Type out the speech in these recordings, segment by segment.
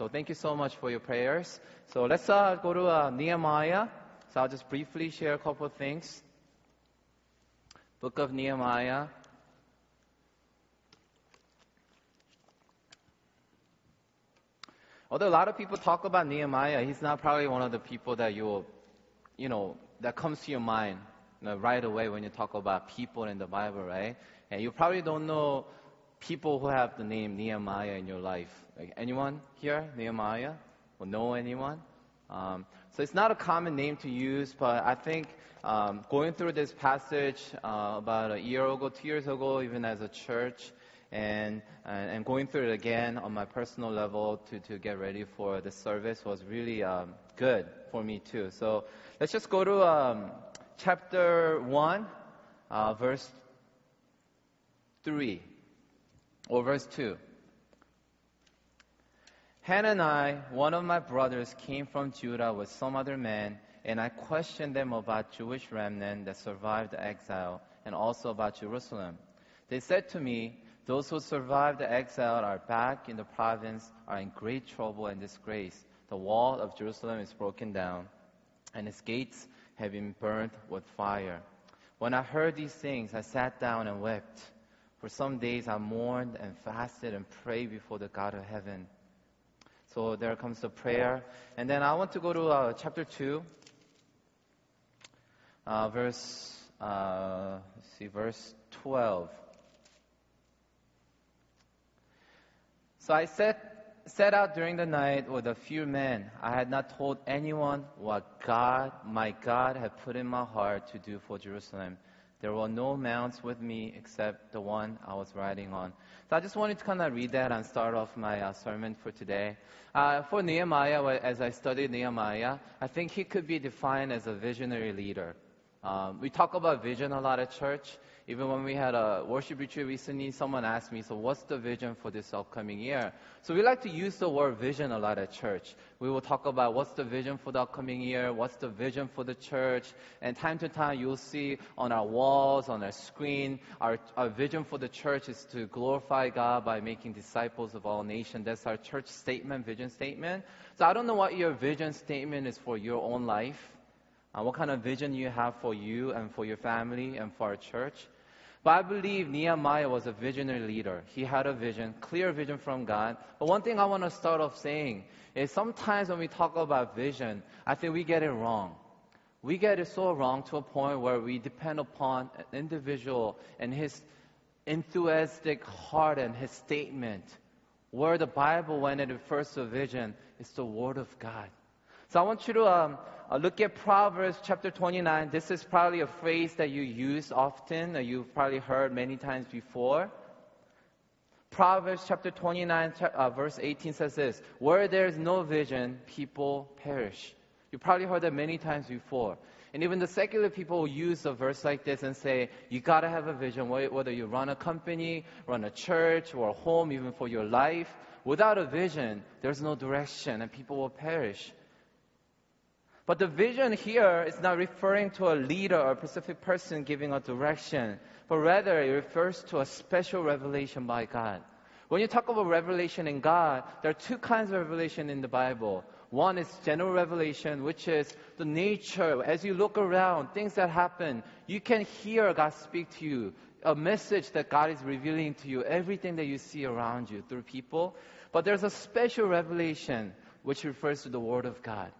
So thank you so much for your prayers. So let's uh, go to uh, Nehemiah. So I'll just briefly share a couple of things. Book of Nehemiah. Although a lot of people talk about Nehemiah, he's not probably one of the people that you will, you know, that comes to your mind you know, right away when you talk about people in the Bible, right? And you probably don't know people who have the name Nehemiah in your life. Like anyone here, Nehemiah, or know anyone? Um, so it's not a common name to use, but I think um, going through this passage uh, about a year ago, two years ago, even as a church, and, and going through it again on my personal level to, to get ready for the service was really um, good for me too. So let's just go to um, chapter 1, uh, verse 3, or verse 2. Hanani, one of my brothers, came from Judah with some other men, and I questioned them about Jewish remnant that survived the exile and also about Jerusalem. They said to me, Those who survived the exile are back in the province, are in great trouble and disgrace. The wall of Jerusalem is broken down, and its gates have been burned with fire. When I heard these things, I sat down and wept. For some days I mourned and fasted and prayed before the God of heaven. So there comes the prayer. And then I want to go to uh, chapter 2, uh, verse, uh, see, verse 12. So I set set out during the night with a few men. I had not told anyone what God, my God, had put in my heart to do for Jerusalem. There were no mounts with me except the one I was riding on. So I just wanted to kind of read that and start off my uh, sermon for today. Uh, for Nehemiah, as I studied Nehemiah, I think he could be defined as a visionary leader. Um, we talk about vision a lot at church. Even when we had a worship retreat recently, someone asked me, so what's the vision for this upcoming year? So we like to use the word vision a lot at church. We will talk about what's the vision for the upcoming year, what's the vision for the church, and time to time you'll see on our walls, on our screen, our, our vision for the church is to glorify God by making disciples of all nations. That's our church statement, vision statement. So I don't know what your vision statement is for your own life. Uh, what kind of vision you have for you and for your family and for our church. But I believe Nehemiah was a visionary leader. He had a vision, clear vision from God. But one thing I want to start off saying is sometimes when we talk about vision, I think we get it wrong. We get it so wrong to a point where we depend upon an individual and his enthusiastic heart and his statement. Where the Bible, when it refers to vision, is the Word of God. So I want you to um, uh, look at Proverbs chapter 29. This is probably a phrase that you use often, or you've probably heard many times before. Proverbs chapter 29, uh, verse 18 says this Where there is no vision, people perish. You probably heard that many times before. And even the secular people use a verse like this and say, you gotta have a vision, whether you run a company, run a church, or a home, even for your life. Without a vision, there's no direction and people will perish. But the vision here is not referring to a leader or a specific person giving a direction, but rather it refers to a special revelation by God. When you talk about revelation in God, there are two kinds of revelation in the Bible. One is general revelation, which is the nature. As you look around, things that happen, you can hear God speak to you, a message that God is revealing to you, everything that you see around you through people. But there's a special revelation, which refers to the Word of God.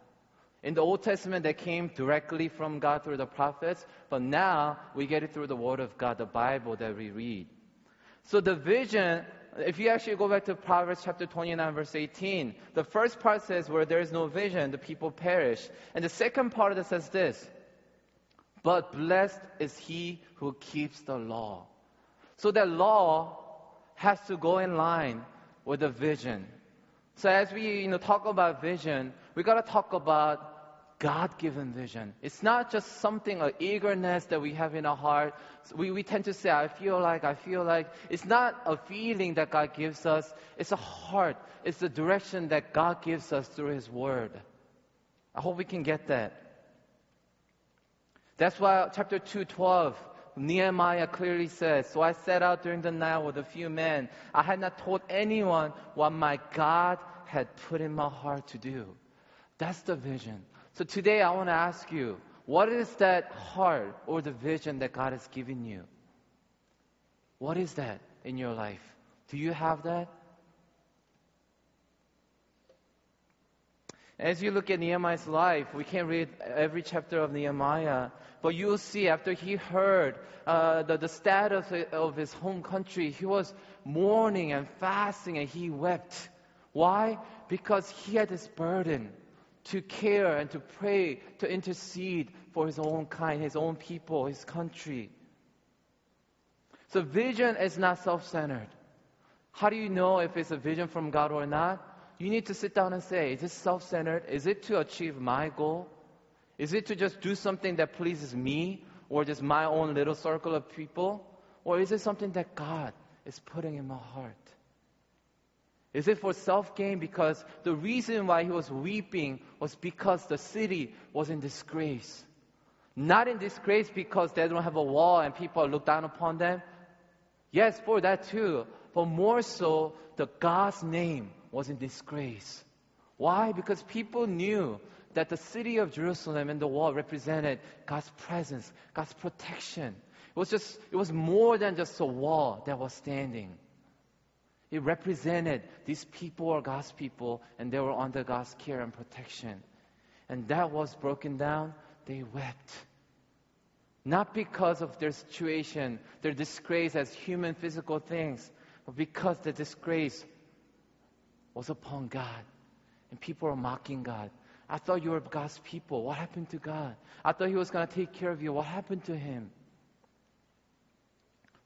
In the Old Testament, that came directly from God through the prophets, but now we get it through the Word of God, the Bible that we read. So the vision, if you actually go back to Proverbs chapter 29, verse 18, the first part says, Where there is no vision, the people perish. And the second part of it says this But blessed is he who keeps the law. So that law has to go in line with the vision. So as we you know, talk about vision, we got to talk about God given vision. It's not just something, an eagerness that we have in our heart. We, we tend to say, I feel like, I feel like. It's not a feeling that God gives us, it's a heart. It's the direction that God gives us through His Word. I hope we can get that. That's why chapter 2:12, Nehemiah clearly says, So I set out during the night with a few men. I had not told anyone what my God had put in my heart to do. That's the vision. So today I want to ask you, what is that heart or the vision that God has given you? What is that in your life? Do you have that? As you look at Nehemiah's life, we can't read every chapter of Nehemiah, but you'll see after he heard uh, the, the status of his home country, he was mourning and fasting and he wept. Why? Because he had this burden to care and to pray, to intercede for his own kind, his own people, his country. So vision is not self-centered. How do you know if it's a vision from God or not? you need to sit down and say, is this self centered? Is it to achieve my goal? Is it to just do something that pleases me or just my own little circle of people? Or is it something that God is putting in my heart? Is it for self gain? Because the reason why he was weeping was because the city was in disgrace. Not in disgrace because they don't have a wall and people look down upon them. Yes, for that too. But more so, the God's name was in disgrace. Why? Because people knew that the city of Jerusalem and the wall represented God's presence, God's protection. It was just, it was more than just a wall that was standing. It represented these people are God's people and they were under God's care and protection. And that was broken down. They wept. Not because of their situation, their disgrace as human physical things, but because the disgrace was upon God. And people were mocking God. I thought you were God's people. What happened to God? I thought He was going to take care of you. What happened to Him?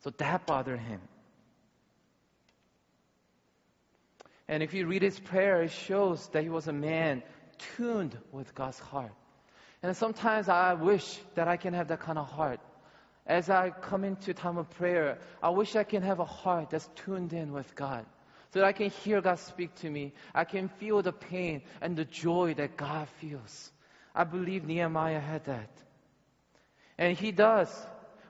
So that bothered him. And if you read his prayer, it shows that he was a man tuned with God's heart. And sometimes I wish that I can have that kind of heart. As I come into time of prayer, I wish I can have a heart that's tuned in with God so that I can hear God speak to me. I can feel the pain and the joy that God feels. I believe Nehemiah had that. And he does.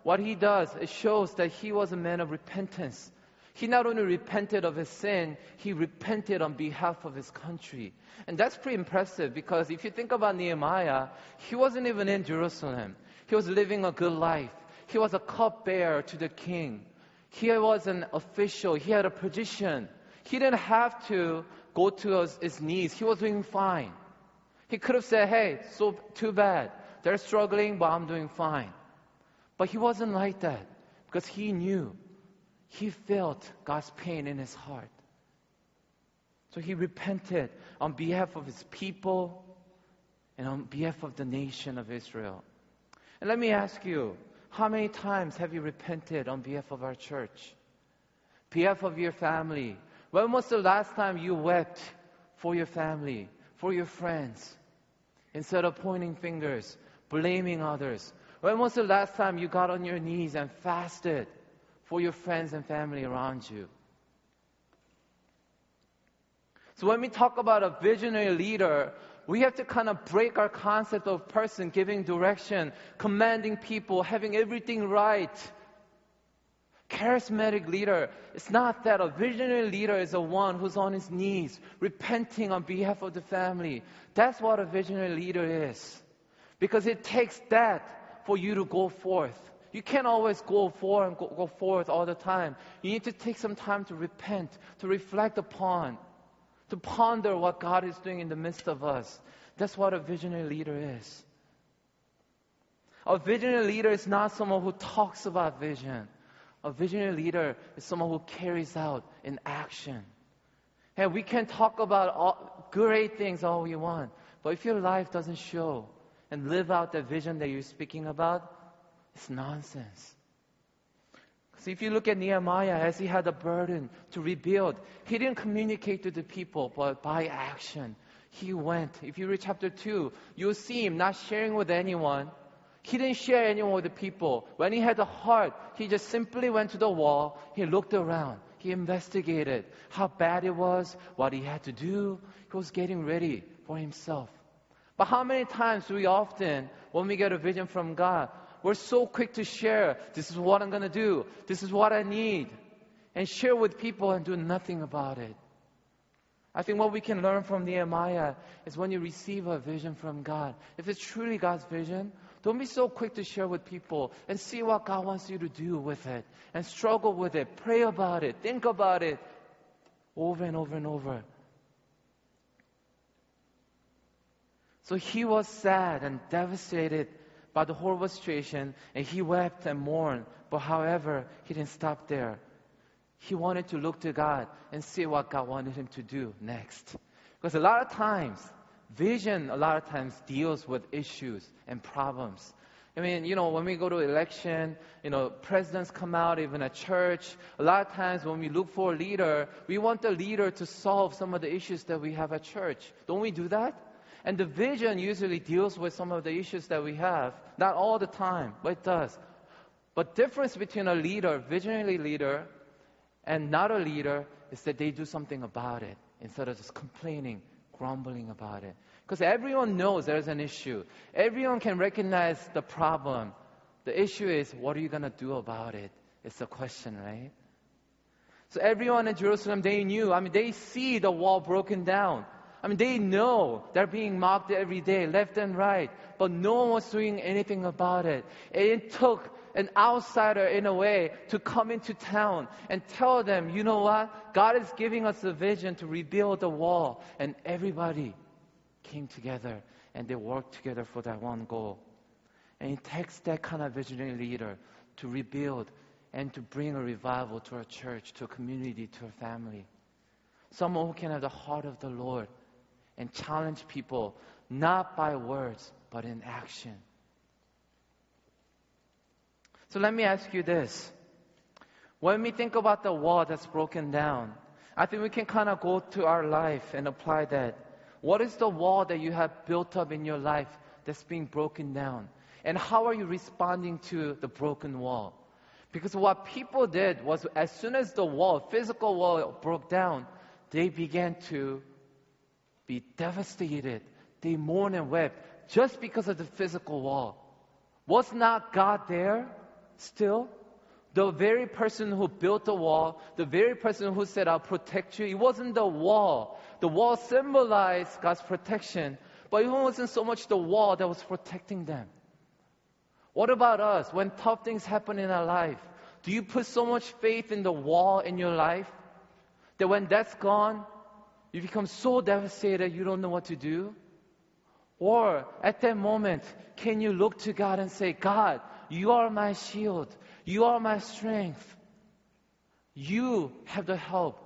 What he does, it shows that he was a man of repentance. He not only repented of his sin, he repented on behalf of his country. And that's pretty impressive because if you think about Nehemiah, he wasn't even in Jerusalem. He was living a good life. He was a cupbearer to the king. He was an official. He had a position. He didn't have to go to his knees. He was doing fine. He could have said, hey, so too bad. They're struggling, but I'm doing fine. But he wasn't like that because he knew. He felt God's pain in his heart. So he repented on behalf of his people and on behalf of the nation of Israel. And let me ask you, how many times have you repented on behalf of our church? Behalf of your family, when was the last time you wept for your family, for your friends, instead of pointing fingers, blaming others? When was the last time you got on your knees and fasted for your friends and family around you? So when we talk about a visionary leader, we have to kind of break our concept of person giving direction, commanding people, having everything right charismatic leader, it's not that. A visionary leader is the one who's on his knees, repenting on behalf of the family. That's what a visionary leader is. Because it takes that for you to go forth. You can't always go forward and go, go forth all the time. You need to take some time to repent, to reflect upon, to ponder what God is doing in the midst of us. That's what a visionary leader is. A visionary leader is not someone who talks about vision. A visionary leader is someone who carries out in action. And we can talk about all, great things all we want, but if your life doesn't show and live out the vision that you're speaking about, it's nonsense. So if you look at Nehemiah, as he had a burden to rebuild, he didn't communicate to the people, but by action, he went. If you read chapter 2, you'll see him not sharing with anyone, he didn't share anyone with the people. When he had a heart, he just simply went to the wall. He looked around. He investigated how bad it was, what he had to do. He was getting ready for himself. But how many times do we often, when we get a vision from God, we're so quick to share, this is what I'm going to do, this is what I need, and share with people and do nothing about it. I think what we can learn from Nehemiah is when you receive a vision from God, if it's truly God's vision, don't be so quick to share with people and see what God wants you to do with it and struggle with it. Pray about it. Think about it over and over and over. So he was sad and devastated by the horrible situation and he wept and mourned. But however, he didn't stop there. He wanted to look to God and see what God wanted him to do next. Because a lot of times, vision a lot of times deals with issues and problems. I mean, you know, when we go to election, you know, presidents come out, even at church. A lot of times when we look for a leader, we want the leader to solve some of the issues that we have at church. Don't we do that? And the vision usually deals with some of the issues that we have. Not all the time, but it does. But difference between a leader, visionary leader, and not a leader is that they do something about it instead of just complaining, grumbling about it. Because everyone knows there's an issue. Everyone can recognize the problem. The issue is, what are you going to do about it? It's the question, right? So everyone in Jerusalem, they knew. I mean, they see the wall broken down. I mean, they know they're being mocked every day, left and right, but no one was doing anything about it. It took an outsider in a way to come into town and tell them, you know what? God is giving us a vision to rebuild the wall. And everybody came together and they worked together for that one goal. And it takes that kind of visionary leader to rebuild and to bring a revival to a church, to a community, to a family. Someone who can have the heart of the Lord and challenge people not by words, but in action. So let me ask you this. When we think about the wall that's broken down, I think we can kind of go to our life and apply that. What is the wall that you have built up in your life that's being broken down? And how are you responding to the broken wall? Because what people did was as soon as the wall, physical wall broke down, they began to be devastated. They mourned and wept just because of the physical wall. Was not God there still? The very person who built the wall, the very person who said, I'll protect you, it wasn't the wall. The wall symbolized God's protection, but it wasn't so much the wall that was protecting them. What about us when tough things happen in our life? Do you put so much faith in the wall in your life that when that's gone, you become so devastated you don't know what to do? Or at that moment, can you look to God and say, God, you are my shield. You are my strength. You have the help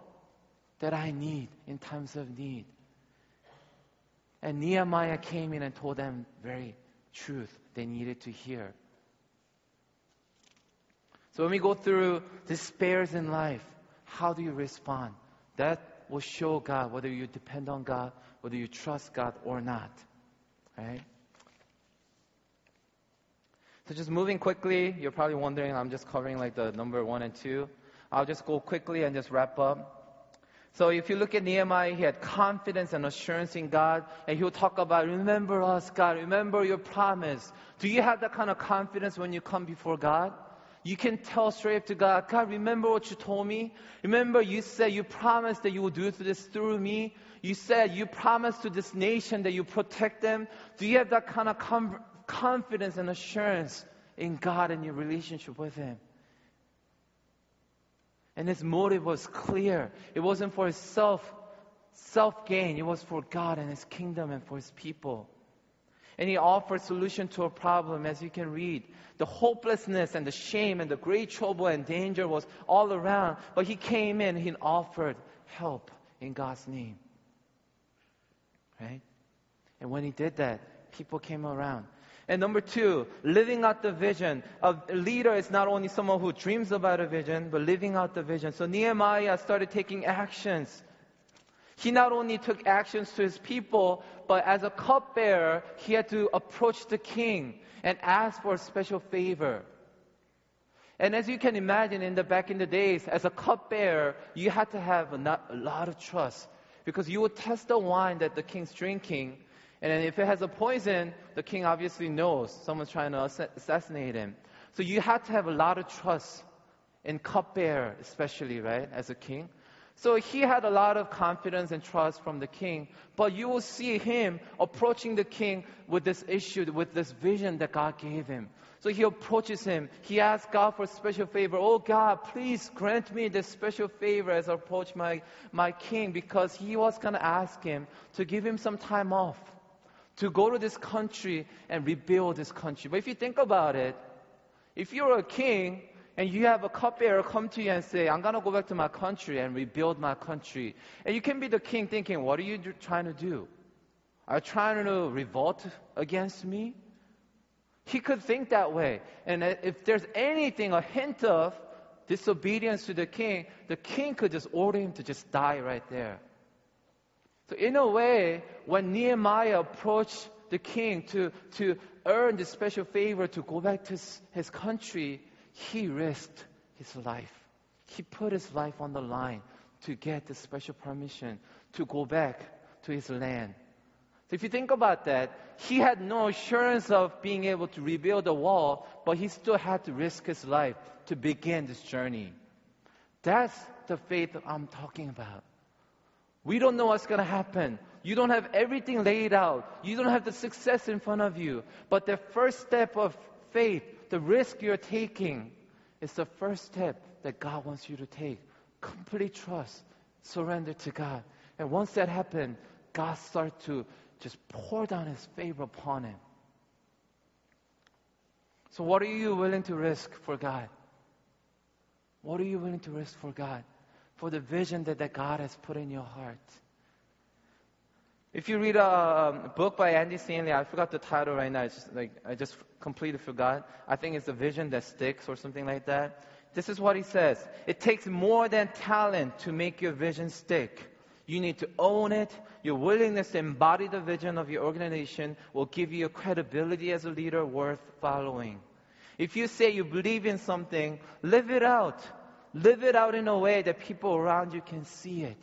that I need in times of need. And Nehemiah came in and told them very truth they needed to hear. So when we go through despairs in life, how do you respond? That will show God whether you depend on God, whether you trust God or not. Right? So just moving quickly, you're probably wondering, I'm just covering like the number one and two. I'll just go quickly and just wrap up. So if you look at Nehemiah, he had confidence and assurance in God, and he'll talk about, remember us, God, remember your promise. Do you have that kind of confidence when you come before God? You can tell straight up to God, God, remember what you told me? Remember you said you promised that you will do this through me? You said you promised to this nation that you protect them. Do you have that kind of com- confidence and assurance in God and your relationship with Him? And his motive was clear. It wasn't for his self, self gain. It was for God and his kingdom and for his people. And he offered solution to a problem, as you can read. The hopelessness and the shame and the great trouble and danger was all around. But he came in, he offered help in God's name. Right? And when he did that, people came around. And number two, living out the vision. A leader is not only someone who dreams about a vision, but living out the vision. So Nehemiah started taking actions he not only took actions to his people, but as a cupbearer, he had to approach the king and ask for a special favor. And as you can imagine, in the back in the days, as a cupbearer, you had to have a, a lot of trust because you would test the wine that the king's drinking, and if it has a poison, the king obviously knows someone's trying to assassinate him. So you had to have a lot of trust in cupbearer, especially right, as a king. So he had a lot of confidence and trust from the king, but you will see him approaching the king with this issue, with this vision that God gave him. So he approaches him. He asks God for special favor. Oh God, please grant me this special favor as I approach my, my king because he was going to ask him to give him some time off to go to this country and rebuild this country. But if you think about it, if you're a king and you have a cupbearer come to you and say, I'm going to go back to my country and rebuild my country, and you can be the king thinking, what are you trying to do? Are you trying to revolt against me? He could think that way. And if there's anything, a hint of disobedience to the king, the king could just order him to just die right there. So in a way, when Nehemiah approached the king to, to earn the special favor to go back to his, his country, he risked his life. He put his life on the line to get the special permission to go back to his land. So if you think about that, he had no assurance of being able to rebuild the wall, but he still had to risk his life to begin this journey. That's the faith I'm talking about. We don't know what's going to happen. You don't have everything laid out. You don't have the success in front of you. But the first step of faith, the risk you're taking, is the first step that God wants you to take. Complete trust, surrender to God. And once that happens, God starts to just pour down His favor upon him. So, what are you willing to risk for God? What are you willing to risk for God? for the vision that, that God has put in your heart. If you read a um, book by Andy Stanley, I forgot the title right now. It's just like I just completely forgot. I think it's the vision that sticks or something like that. This is what he says. It takes more than talent to make your vision stick. You need to own it. Your willingness to embody the vision of your organization will give you a credibility as a leader worth following. If you say you believe in something, live it out. Live it out in a way that people around you can see it.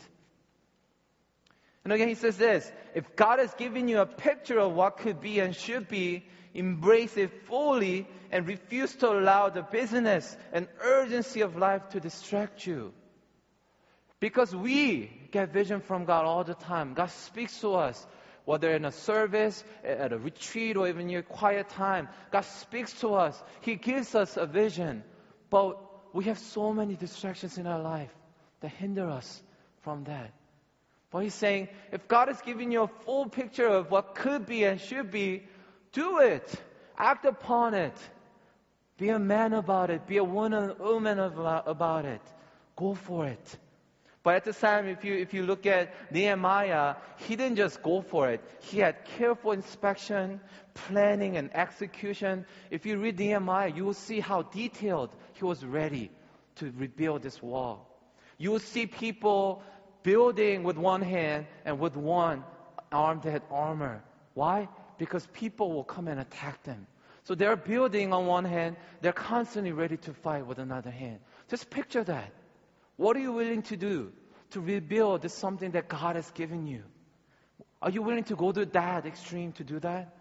And again, he says this if God has given you a picture of what could be and should be, embrace it fully and refuse to allow the business and urgency of life to distract you. Because we get vision from God all the time. God speaks to us, whether in a service, at a retreat, or even in your quiet time. God speaks to us. He gives us a vision. But we have so many distractions in our life that hinder us from that. But he's saying, if God has given you a full picture of what could be and should be, do it. Act upon it. Be a man about it. Be a woman woman about it. Go for it. But at the time, if you, if you look at Nehemiah, he didn't just go for it. He had careful inspection, planning, and execution. If you read Nehemiah, you will see how detailed he was ready to rebuild this wall. You will see people building with one hand and with one arm that had armor. Why? Because people will come and attack them. So they're building on one hand, they're constantly ready to fight with another hand. Just picture that. What are you willing to do to rebuild this something that God has given you? Are you willing to go to that extreme to do that?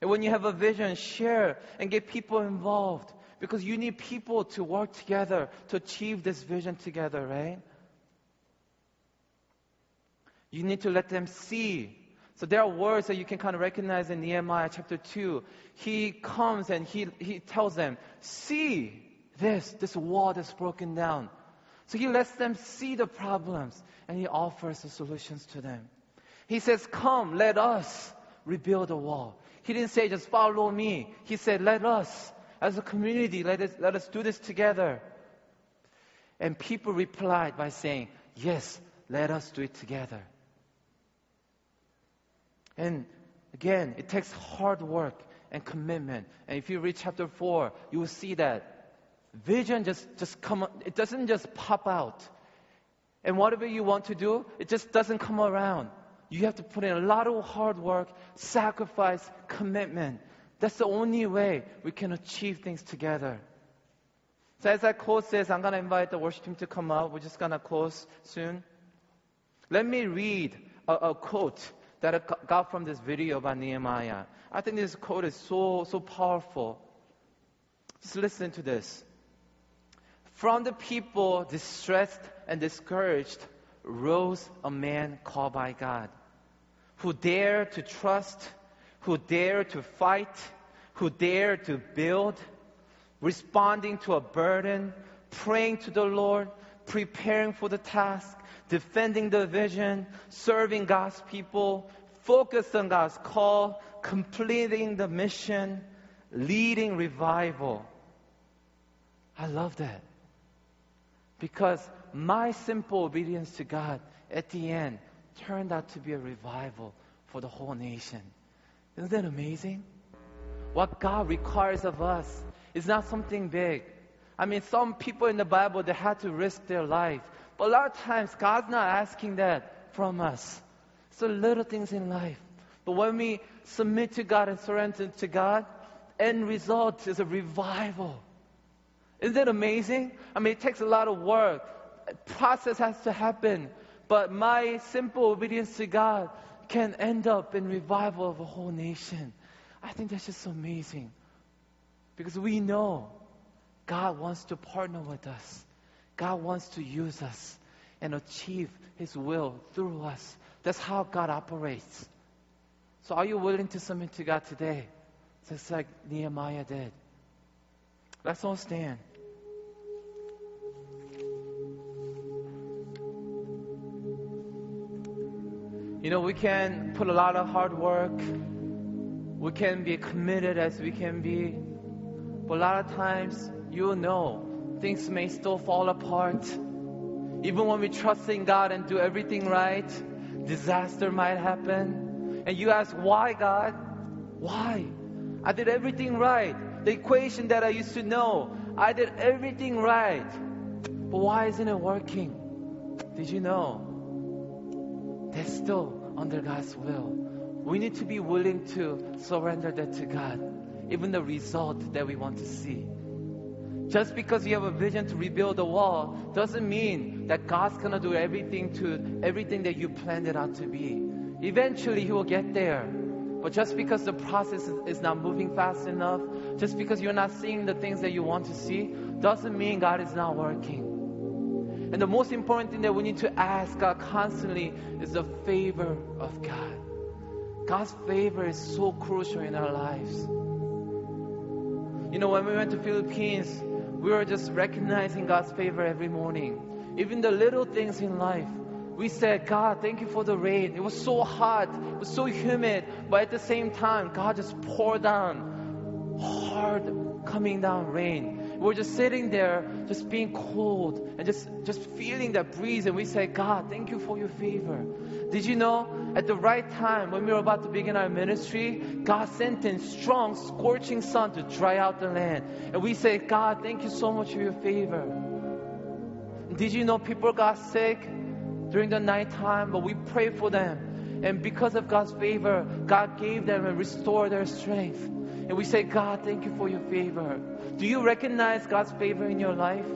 And when you have a vision, share and get people involved because you need people to work together to achieve this vision together, right? You need to let them see. So there are words that you can kind of recognize in Nehemiah chapter 2. He comes and he, he tells them, see this, this wall that's broken down. So he lets them see the problems and he offers the solutions to them. He says, come, let us rebuild the wall. He didn't say just follow me. He said, let us as a community, let us, let us do this together. And people replied by saying, Yes, let us do it together. And again, it takes hard work and commitment. And if you read chapter 4, you will see that vision just, just come, it doesn't just pop out. And whatever you want to do, it just doesn't come around. You have to put in a lot of hard work, sacrifice, commitment. That's the only way we can achieve things together. So as that quote says, I'm going to invite the worship team to come up. We're just going to close soon. Let me read a, a quote that I got from this video by Nehemiah. I think this quote is so, so powerful. Just listen to this. From the people distressed and discouraged rose a man called by God, who dared to trust, who dared to fight, who dared to build, responding to a burden, praying to the Lord, preparing for the task, defending the vision, serving God's people, focused on God's call, completing the mission, leading revival. I love that. Because my simple obedience to God at the end turned out to be a revival for the whole nation. Isn't that amazing? What God requires of us is not something big. I mean, some people in the Bible, they had to risk their life. But a lot of times, God's not asking that from us. It's the little things in life. But when we submit to God and surrender to God, end result is a revival. Isn't that amazing? I mean, it takes a lot of work. Process has to happen. But my simple obedience to God can end up in revival of a whole nation. I think that's just amazing. Because we know God wants to partner with us. God wants to use us and achieve His will through us. That's how God operates. So are you willing to submit to God today? Just like Nehemiah did. Let's all stand. You know, we can put a lot of hard work. We can be committed as we can be. But a lot of times, you know, things may still fall apart. Even when we trust in God and do everything right, disaster might happen. And you ask, why, God? Why? I did everything right. The equation that I used to know, I did everything right. But why isn't it working? Did you know? they're still under God's will. We need to be willing to surrender that to God, even the result that we want to see. Just because you have a vision to rebuild a wall doesn't mean that God's gonna do everything to everything that you planned it out to be. Eventually, He will get there. But just because the process is not moving fast enough, just because you're not seeing the things that you want to see, doesn't mean God is not working. And the most important thing that we need to ask God constantly is the favor of God. God's favor is so crucial in our lives. You know, when we went to Philippines, we were just recognizing God's favor every morning. Even the little things in life. We said, God, thank you for the rain. It was so hot, it was so humid, but at the same time, God just poured down hard coming down rain. We're just sitting there, just being cold and just, just feeling that breeze. And we say, God, thank you for your favor. Did you know at the right time when we were about to begin our ministry, God sent in strong, scorching sun to dry out the land. And we say, God, thank you so much for your favor. Did you know people got sick during the night time, but we prayed for them. And because of God's favor, God gave them and restored their strength. And we say, God, thank you for your favor. Do you recognize God's favor in your life?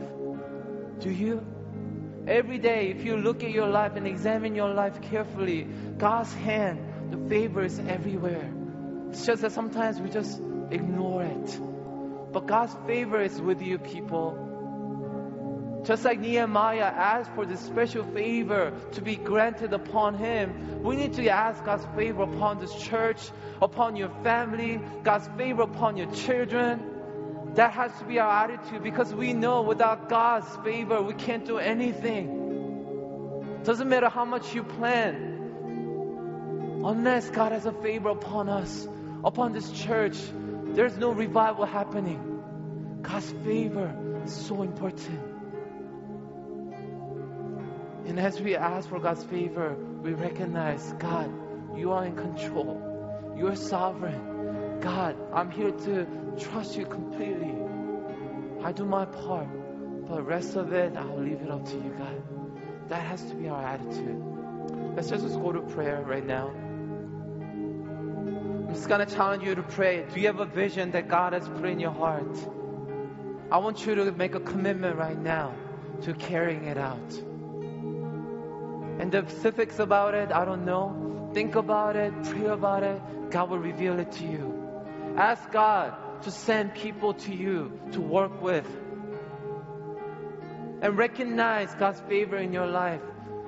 Do you? Every day, if you look at your life and examine your life carefully, God's hand, the favor is everywhere. It's just that sometimes we just ignore it. But God's favor is with you, people. Just like Nehemiah asked for this special favor to be granted upon him, we need to ask God's favor upon this church, upon your family, God's favor upon your children. That has to be our attitude because we know without God's favor, we can't do anything. Doesn't matter how much you plan, unless God has a favor upon us, upon this church, there's no revival happening. God's favor is so important. And as we ask for God's favor, we recognize, God, you are in control. You are sovereign. God, I'm here to trust you completely. I do my part, but the rest of it, I'll leave it up to you, God. That has to be our attitude. Let's just go to prayer right now. I'm just gonna challenge you to pray. Do you have a vision that God has put in your heart? I want you to make a commitment right now to carrying it out. And the specifics about it, I don't know. Think about it, pray about it. God will reveal it to you. Ask God to send people to you to work with. and recognize God's favor in your life.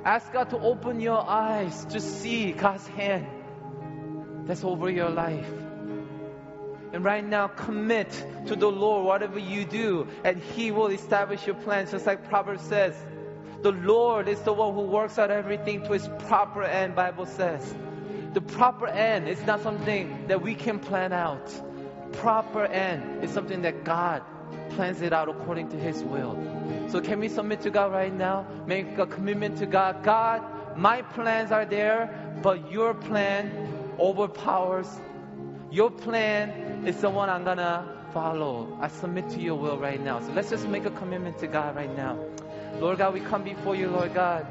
Ask God to open your eyes to see God's hand that's over your life. And right now, commit to the Lord whatever you do, and He will establish your plans. Just like Proverbs says, the Lord is the one who works out everything to His proper end. Bible says, the proper end is not something that we can plan out. Proper end is something that God plans it out according to His will. So can we submit to God right now? Make a commitment to God. God, my plans are there, but Your plan overpowers. Your plan is the one I'm gonna follow. I submit to your will right now. So let's just make a commitment to God right now. Lord God, we come before you, Lord God.